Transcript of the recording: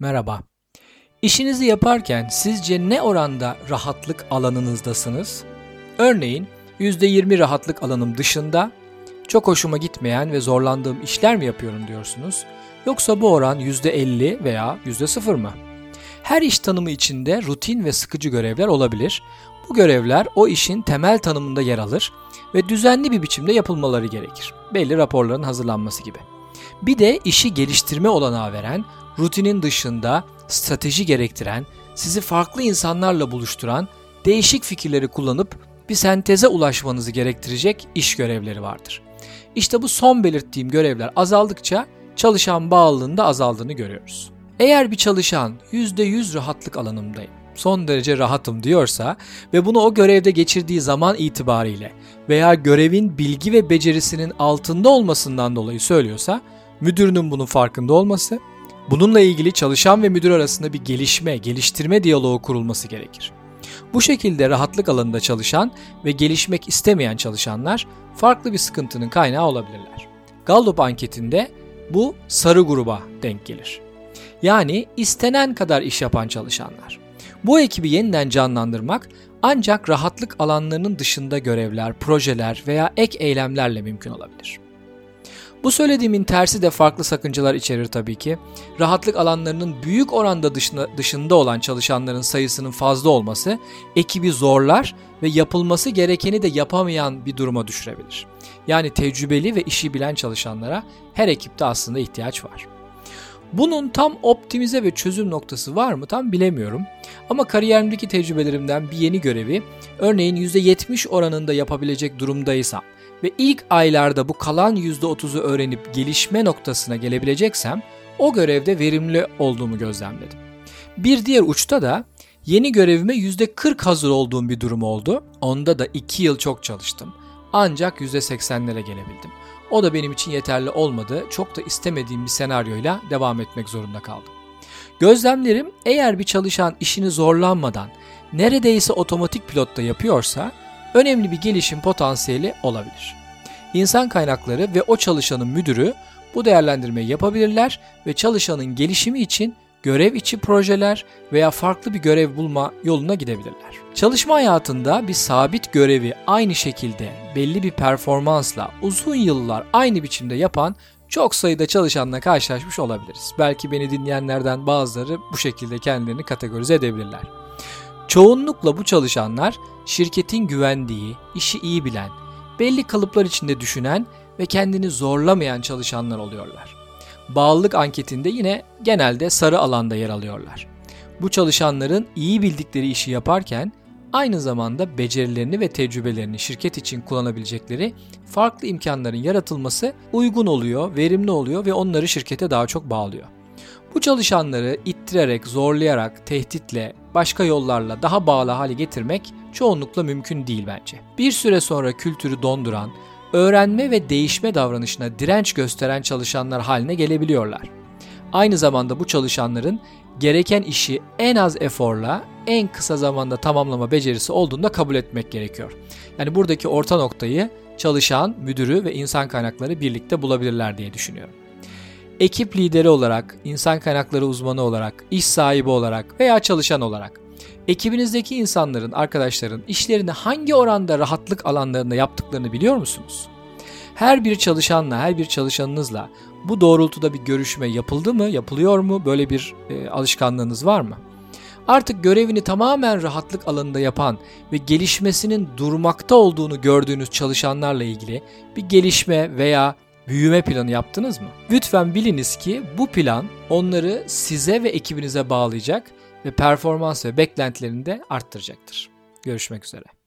Merhaba. İşinizi yaparken sizce ne oranda rahatlık alanınızdasınız? Örneğin %20 rahatlık alanım dışında çok hoşuma gitmeyen ve zorlandığım işler mi yapıyorum diyorsunuz? Yoksa bu oran %50 veya %0 mı? Her iş tanımı içinde rutin ve sıkıcı görevler olabilir. Bu görevler o işin temel tanımında yer alır ve düzenli bir biçimde yapılmaları gerekir. Belli raporların hazırlanması gibi. Bir de işi geliştirme olanağı veren, rutinin dışında strateji gerektiren, sizi farklı insanlarla buluşturan, değişik fikirleri kullanıp bir senteze ulaşmanızı gerektirecek iş görevleri vardır. İşte bu son belirttiğim görevler azaldıkça çalışan bağlılığında azaldığını görüyoruz. Eğer bir çalışan %100 rahatlık alanımdayım, son derece rahatım diyorsa ve bunu o görevde geçirdiği zaman itibariyle veya görevin bilgi ve becerisinin altında olmasından dolayı söylüyorsa müdürünün bunun farkında olması, bununla ilgili çalışan ve müdür arasında bir gelişme, geliştirme diyaloğu kurulması gerekir. Bu şekilde rahatlık alanında çalışan ve gelişmek istemeyen çalışanlar farklı bir sıkıntının kaynağı olabilirler. Gallup anketinde bu sarı gruba denk gelir. Yani istenen kadar iş yapan çalışanlar. Bu ekibi yeniden canlandırmak ancak rahatlık alanlarının dışında görevler, projeler veya ek eylemlerle mümkün olabilir. Bu söylediğimin tersi de farklı sakıncalar içerir tabii ki. Rahatlık alanlarının büyük oranda dışında, dışında olan çalışanların sayısının fazla olması ekibi zorlar ve yapılması gerekeni de yapamayan bir duruma düşürebilir. Yani tecrübeli ve işi bilen çalışanlara her ekipte aslında ihtiyaç var. Bunun tam optimize ve çözüm noktası var mı tam bilemiyorum. Ama kariyerimdeki tecrübelerimden bir yeni görevi örneğin %70 oranında yapabilecek durumdaysam ve ilk aylarda bu kalan %30'u öğrenip gelişme noktasına gelebileceksem o görevde verimli olduğumu gözlemledim. Bir diğer uçta da yeni görevime %40 hazır olduğum bir durum oldu. Onda da 2 yıl çok çalıştım. Ancak %80'lere gelebildim. O da benim için yeterli olmadı. Çok da istemediğim bir senaryoyla devam etmek zorunda kaldım. Gözlemlerim eğer bir çalışan işini zorlanmadan neredeyse otomatik pilotta yapıyorsa önemli bir gelişim potansiyeli olabilir. İnsan kaynakları ve o çalışanın müdürü bu değerlendirmeyi yapabilirler ve çalışanın gelişimi için görev içi projeler veya farklı bir görev bulma yoluna gidebilirler. Çalışma hayatında bir sabit görevi aynı şekilde belli bir performansla uzun yıllar aynı biçimde yapan çok sayıda çalışanla karşılaşmış olabiliriz. Belki beni dinleyenlerden bazıları bu şekilde kendilerini kategorize edebilirler. Çoğunlukla bu çalışanlar şirketin güvendiği, işi iyi bilen, belli kalıplar içinde düşünen ve kendini zorlamayan çalışanlar oluyorlar. Bağlılık anketinde yine genelde sarı alanda yer alıyorlar. Bu çalışanların iyi bildikleri işi yaparken aynı zamanda becerilerini ve tecrübelerini şirket için kullanabilecekleri farklı imkanların yaratılması uygun oluyor, verimli oluyor ve onları şirkete daha çok bağlıyor. Bu çalışanları ittirerek, zorlayarak, tehditle, başka yollarla daha bağlı hale getirmek çoğunlukla mümkün değil bence. Bir süre sonra kültürü donduran, öğrenme ve değişme davranışına direnç gösteren çalışanlar haline gelebiliyorlar. Aynı zamanda bu çalışanların gereken işi en az eforla en kısa zamanda tamamlama becerisi olduğunda kabul etmek gerekiyor. Yani buradaki orta noktayı çalışan, müdürü ve insan kaynakları birlikte bulabilirler diye düşünüyorum. Ekip lideri olarak, insan kaynakları uzmanı olarak, iş sahibi olarak veya çalışan olarak ekibinizdeki insanların, arkadaşların işlerini hangi oranda rahatlık alanlarında yaptıklarını biliyor musunuz? Her bir çalışanla, her bir çalışanınızla bu doğrultuda bir görüşme yapıldı mı, yapılıyor mu? Böyle bir e, alışkanlığınız var mı? Artık görevini tamamen rahatlık alanında yapan ve gelişmesinin durmakta olduğunu gördüğünüz çalışanlarla ilgili bir gelişme veya büyüme planı yaptınız mı? Lütfen biliniz ki bu plan onları size ve ekibinize bağlayacak ve performans ve beklentilerini de arttıracaktır. Görüşmek üzere.